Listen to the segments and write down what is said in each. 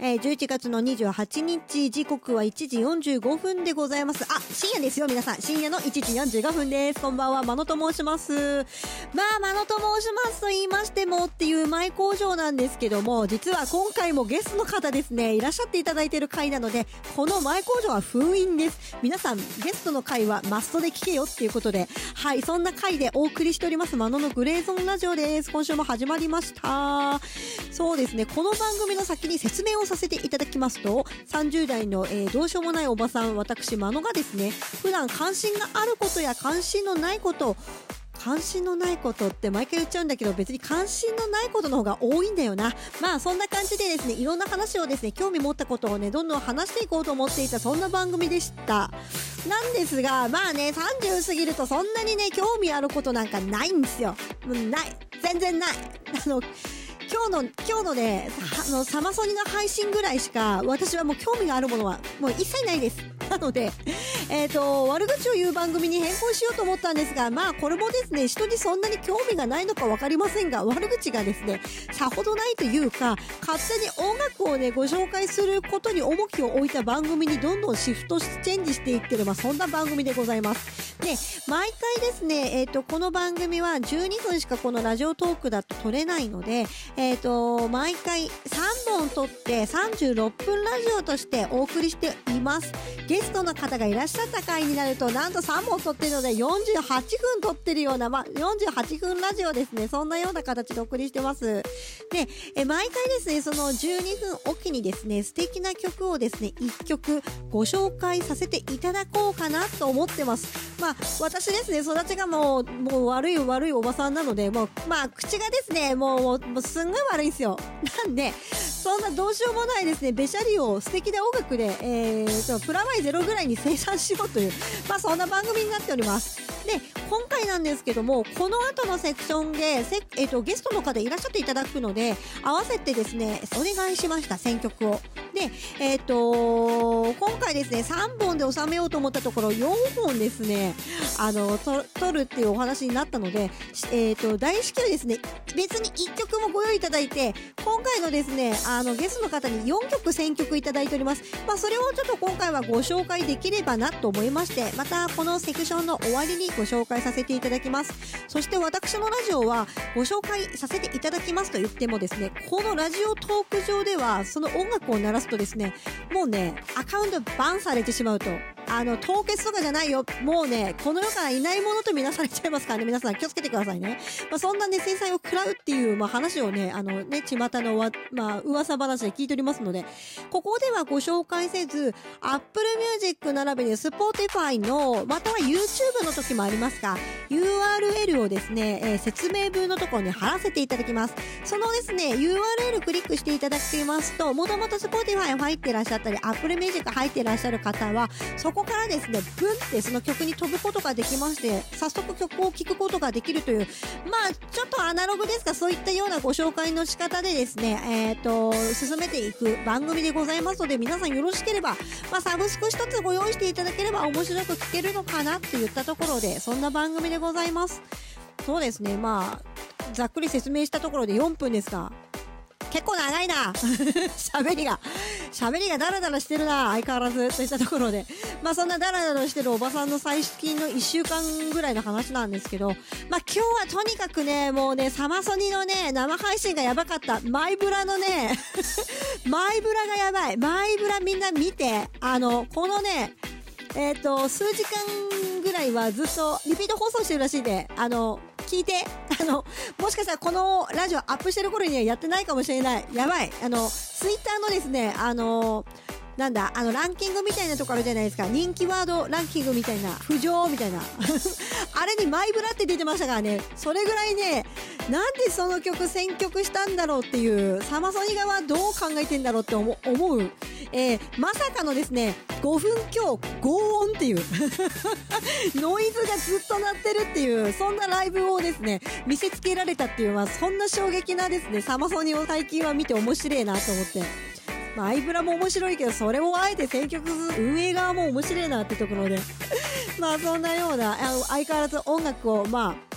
えー、11月の28日、時刻は1時45分でございます。あ、深夜ですよ、皆さん。深夜の1時45分です。こんばんは、まのと申します。まあ、まのと申しますと言いましてもっていう前工場なんですけども、実は今回もゲストの方ですね、いらっしゃっていただいている回なので、この前工場は封印です。皆さん、ゲストの回はマストで聞けよっていうことで、はい、そんな回でお送りしております、まののグレーゾーンラジオです。今週も始まりました。そうですね、この番組の先に説明をささせていただきますと、30代の、えー、どうしようもないおばさん、私、まのがですね、普段関心があることや関心のないこと、関心のないことって毎回言っちゃうんだけど別に関心のないことの方が多いんだよな。まあそんな感じでですね、いろんな話をですね、興味持ったことをね、どんどん話していこうと思っていたそんな番組でした。なんですが、まあね、30過ぎるとそんなにね、興味あることなんかないんですよ。ない。全然ない。あの、今日の、今日のね、あの、サマソニの配信ぐらいしか、私はもう興味があるものは、もう一切ないです。なので、えっ、ー、と、悪口を言う番組に変更しようと思ったんですが、まあ、これもですね、人にそんなに興味がないのかわかりませんが、悪口がですね、さほどないというか、勝手に音楽をね、ご紹介することに重きを置いた番組にどんどんシフト、チェンジしていってる、まあ、そんな番組でございます。で、毎回ですね、え、ー、と、この番組は12分しかこのラジオトークだと撮れないので、えっ、ー、と、毎回3本撮って36分ラジオとしてお送りしています。ゲストの方がいらっしゃった回になると、なんと3本撮ってるので48分撮ってるような、まあ、48分ラジオですね。そんなような形でお送りしてます。で、え毎回ですね、その12分おきにですね、素敵な曲をですね、1曲ご紹介させていただこうかなと思ってます。まあ、私ですね、育ちがもう、もう悪い悪いおばさんなので、もう、まあ、口がですね、もう、もうすんごい悪いんですよ。なんで、そんなどうしようもないですね、べしゃりを素敵な音楽で、えーと、プラマイゼロぐらいに生産しようという、まあそんな番組になっております。で、今回なんですけども、この後のセクションで、せえっ、ー、と、ゲストの方いらっしゃっていただくので、合わせてですね、お願いしました、選曲を。で、えっ、ー、と今回ですね、3本で収めようと思ったところ、4本ですね、あの、と、撮るっていうお話になったので、えっ、ー、と、大至急ですね、別に1曲もご用意いただいて、今回のですね、あの、ゲストの方に4曲選曲いただいております。まあ、それをちょっと今回はご紹介できればなと思いまして、またこのセクションの終わりにご紹介させていただきます。そして私のラジオはご紹介させていただきますと言ってもですね、このラジオトーク上ではその音楽を鳴らすとですね、もうね、アカウントバンされてしまうと。あの、凍結とかじゃないよ。もうね、この世からいないものとみなされちゃいますからね、皆さん気をつけてくださいね。まあ、そんなね、制裁を食らうっていう、まあ、話をね、あのね、巷のわ、まあ、噂話で聞いておりますので、ここではご紹介せず、Apple Music 並びに Spotify の、または YouTube の時もありますが、URL をですね、えー、説明文のところに貼らせていただきます。そのですね、URL クリックしていただきますと、もともと Spotify 入ってらっしゃったり、Apple Music 入ってらっしゃる方は、そこからですね、ブンってその曲に飛ぶことができまして、早速曲を聴くことができるという、まあ、ちょっとアナログですが、そういったようなご紹介の仕方でですね、えっ、ー、と、進めていく番組でございますので、皆さんよろしければ、まあ、サブスク一つご用意していただければ面白く聴けるのかなって言ったところで、そんな番組でございます。そうですね、まあ、ざっくり説明したところで4分ですが、結構長いな 喋りが。喋りがダラダラしてるな相変わらずといったところで。まあそんなダラダラしてるおばさんの最近の1週間ぐらいの話なんですけど、まあ今日はとにかくね、もうね、サマソニのね、生配信がやばかった。マイブラのね、マイブラがやばい。マイブラみんな見て、あの、このね、えっ、ー、と、数時間ぐらいはずっとリピート放送してるらしいで、あの、聞いて、あの、もしかしたらこのラジオアップしてる頃にはやってないかもしれない。やばい。あの、ツイッターのですね、あの、なんだ、あの、ランキングみたいなところじゃないですか。人気ワードランキングみたいな、浮上みたいな。あれにマイブラって出てましたからね。それぐらいね、なんでその曲選曲したんだろうっていう、サマソニ側どう考えてんだろうって思う。えー、まさかのですね、5分強、合音っていう ノイズがずっと鳴ってるっていう、そんなライブをですね、見せつけられたっていう、まあ、そんな衝撃なですね、サマソニを最近は見て面白いなと思って。まあ、アイブラも面白いけど、それをあえて選曲運営側も面白いなってところで。まあ、そんなような、相変わらず音楽を、まあ、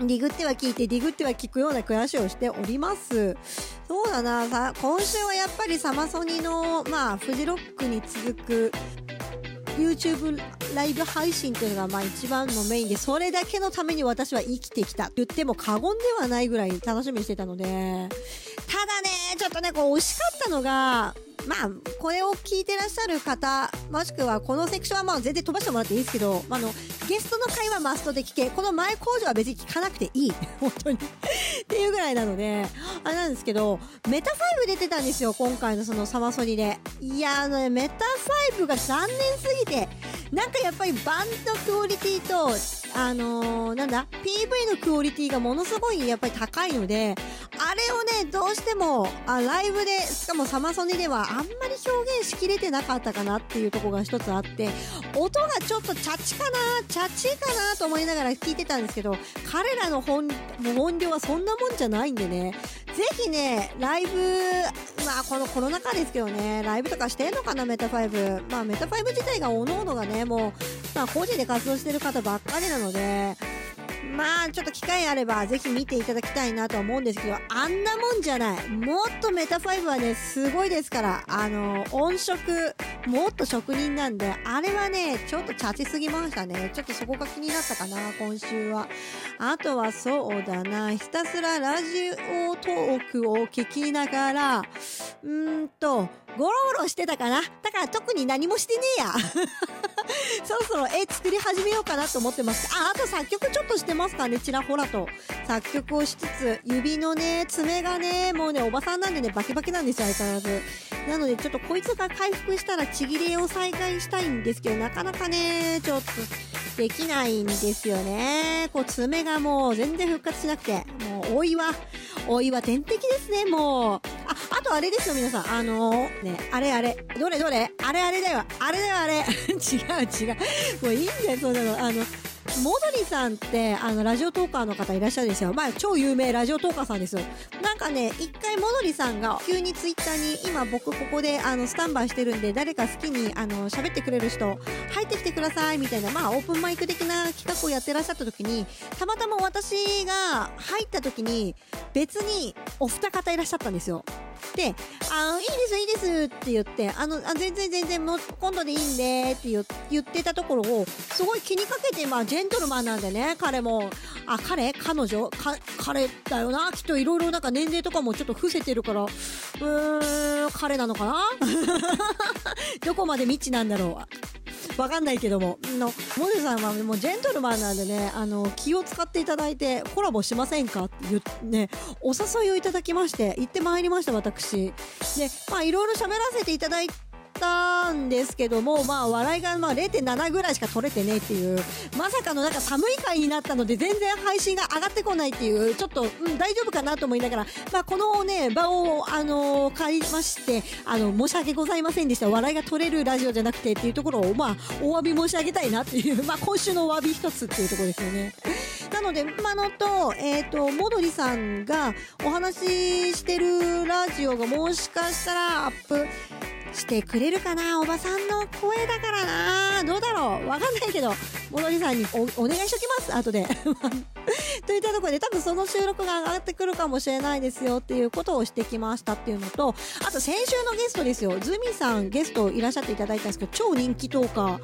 ディグっては聞いて、ディグっては聞くような暮らしをしております。そうだなさ今週はやっぱりサマソニのまあフジロックに続く YouTube ライブ配信というのがまあ一番のメインでそれだけのために私は生きてきた言っても過言ではないぐらい楽しみにしてたのでただねちょっとねこう惜しかったのがまあ、これを聞いてらっしゃる方、もしくはこのセクションはまあ全然飛ばしてもらっていいですけど、まあ、の、ゲストの会はマストで聞け、この前工場は別に聞かなくていい。本当に。っていうぐらいなので、あれなんですけど、メタ5出てたんですよ、今回のそのサマソニで。いやあのね、メタ5が残念すぎて、なんかやっぱりバンドクオリティと、あのー、なんだ、PV のクオリティがものすごいやっぱり高いので、あれをね、どうしても、あライブで、しかもサマソニではあんまり表現しきれてなかったかなっていうところが一つあって、音がちょっとチャチかな、チャチかなと思いながら聞いてたんですけど、彼らの本、音量はそんなもんじゃないんでね、ぜひね、ライブ、まあこのコロナ禍ですけどね、ライブとかしてんのかな、メタ5。まあメタ5自体が各々がね、もう、まあ個人で活動してる方ばっかりなので、まあちょっと機会あればぜひ見ていただきたいなと思うんですけどあんなもんじゃない。もっとメタ5はねすごいですから。あの音色もっと職人なんであれはねちょっとチャチすぎましたね。ちょっとそこが気になったかな今週は。あとはそうだな。ひたすらラジオトークを聞きながらうんとゴロゴロしてたかな。だから特に何もしてねえや。そろそろ絵作り始めようかなと思ってます。ああと作曲ちょっとしてますかねちらほらと。作曲をしつつ指のね爪がねもうねおばさんなんでねバキバキなんですよ相変わらず。なのでちょっとこいつが回復したらちぎれを再開したいんですけどなかなかねちょっとできないんですよね。こう爪がもう全然復活しなくて。もう老いは老いは天敵ですねもう。ああとあれですよ皆さん。あのー、ねあれあれ。どれどれ？あれあれだよ。あれだよあれ。違う違う。もういいんだよそんなの。あのモドリさんってあのラジオトーカーの方いらっしゃるんですよ。まあ超有名ラジオトーカーさんですよ。なんかね、一回モドリさんが急にツイッターに今僕ここであのスタンバイしてるんで誰か好きにあの喋ってくれる人入ってきてくださいみたいなまあオープンマイク的な企画をやってらっしゃった時にたまたま私が入った時に別にお二方いらっしゃったんですよ。で、あいいですいいですって言って、あの、あ全然全然もう今度でいいんでって言ってたところを、すごい気にかけて、まあジェンントルマンなんでね、彼も、あ、彼彼女か、彼だよな、きっといろいろなんか年齢とかもちょっと伏せてるから、うーん、彼なのかな？どこまで未知なんだろう。わかんないけども、の、モデさんはもうジェントルマンなんでね、あの、気を使っていただいて、コラボしませんか？って言って、ね、お誘いをいただきまして、行ってまいりました、私。で、まあ、いろいろ喋らせていただいて、たんですけども、まあ、笑いがまあ0.7ぐらいしか取れてねっていう、まさかのなんか寒い回になったので、全然配信が上がってこないっていう、ちょっと、うん、大丈夫かなと思いながら、まあ、このね、場を、あのー、借りまして、あの、申し訳ございませんでした。笑いが取れるラジオじゃなくてっていうところを、まあ、お詫び申し上げたいなっていう、まあ、今週のお詫び一つっていうところですよね。なので、今のと、えっ、ー、と、モドリさんがお話ししてるラジオがもしかしたらアップしてくれるかな？おばさんの声だからな。どうだろう？わかんないけど、もどりさんにおお願いしときます。後で。といったところで多分その収録が上がってくるかもしれないですよっていうことをしてきましたっていうのと、あと先週のゲストですよ。ズミさんゲストいらっしゃっていただいたんですけど、超人気トーカー、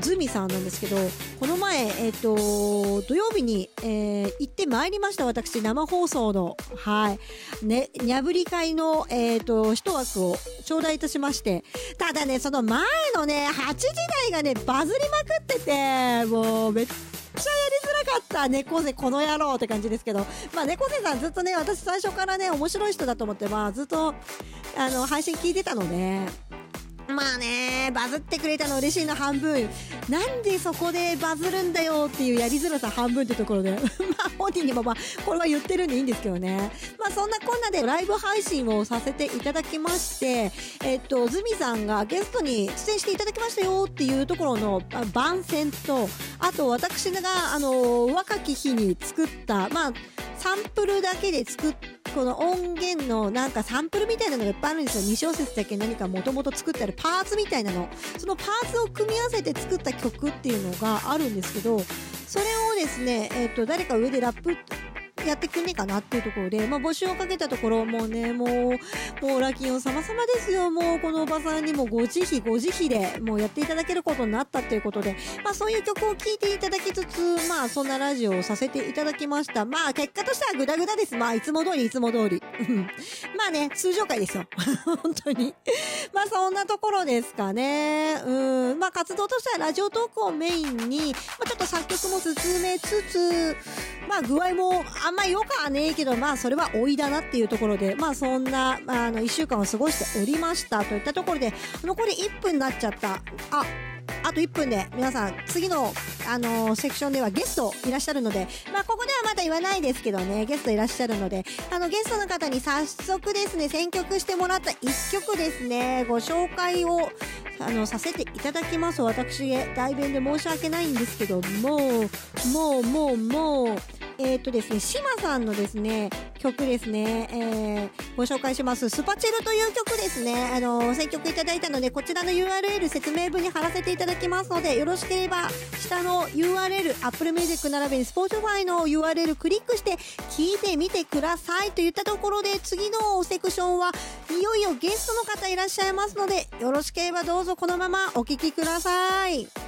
ズミさんなんですけど、この前、えっ、ー、と、土曜日に、えー、行ってまいりました。私、生放送の、はい。ね、にゃぶり会の、えっ、ー、と、一枠を頂戴いたしまして、ただね、その前のね、8時台がね、バズりまくってて、もう、めっちゃやりづらかった。猫背この野郎って感じですけど。まあ、猫背さんずっとね、私最初からね、面白い人だと思って、まあ、ずっと、あの、配信聞いてたので、まあね、バズってくれたの嬉しいの半分。なんでそこでバズるんだよっていうやりづらさ半分ってところで。まあ本人にもまあ、これは言ってるんでいいんですけどね。まあそんなこんなでライブ配信をさせていただきまして、えっと、ズミさんがゲストに出演していただきましたよっていうところの番宣と、あと私が、あの、若き日に作った、まあ、サンプルだけで作っこの音源のなんかサンプルみたいなのがいっぱいあるんですよ。2小節だけ？何かもともと作ってあるパーツみたいなの。そのパーツを組み合わせて作った曲っていうのがあるんですけど、それをですね、え、ー、と、誰か上でラップやってくんねえかなっていうところで、まあ、募集をかけたところ、もうね、もう、もうラキオン様々ですよ。もうこのおばさんにもご自費、ご自費でもうやっていただけることになったっていうことで、まあそういう曲を聴いていただきつつ、まあそんなラジオをさせていただきました。まあ結果としてはグダグダです。まあいつも通りいつも通り。まあね、通常回ですよ。本当に。まあそんなところですかね。うん。まあ活動としてはラジオトークをメインに、まあちょっと作曲も進めつつ、まあ具合もあんま良かはねえけど、まあそれは老いだなっていうところで、まあそんな、あ、の、一週間を過ごしておりましたといったところで、残り1分になっちゃった。あ、あと1分で皆さん次の、あのー、セクションではゲストいらっしゃるので、まあ、ここではまだ言わないですけどね、ゲストいらっしゃるので、あの、ゲストの方に早速ですね、選曲してもらった1曲ですね、ご紹介を、あの、させていただきます。私、代弁で申し訳ないんですけどもう、もう、もう、もう、えっ、ー、とですね、シマさんのですね、曲ですね、えー、ご紹介します。スパチェルという曲ですね、あの、選曲いただいたので、こちらの URL 説明文に貼らせていただきますので、よろしければ、下の URL、Apple Music 並びに Spotify の URL クリックして聞いてみてくださいといったところで、次のセクションはいよいよゲストの方いらっしゃいますので、よろしければどうぞこのままお聴きください。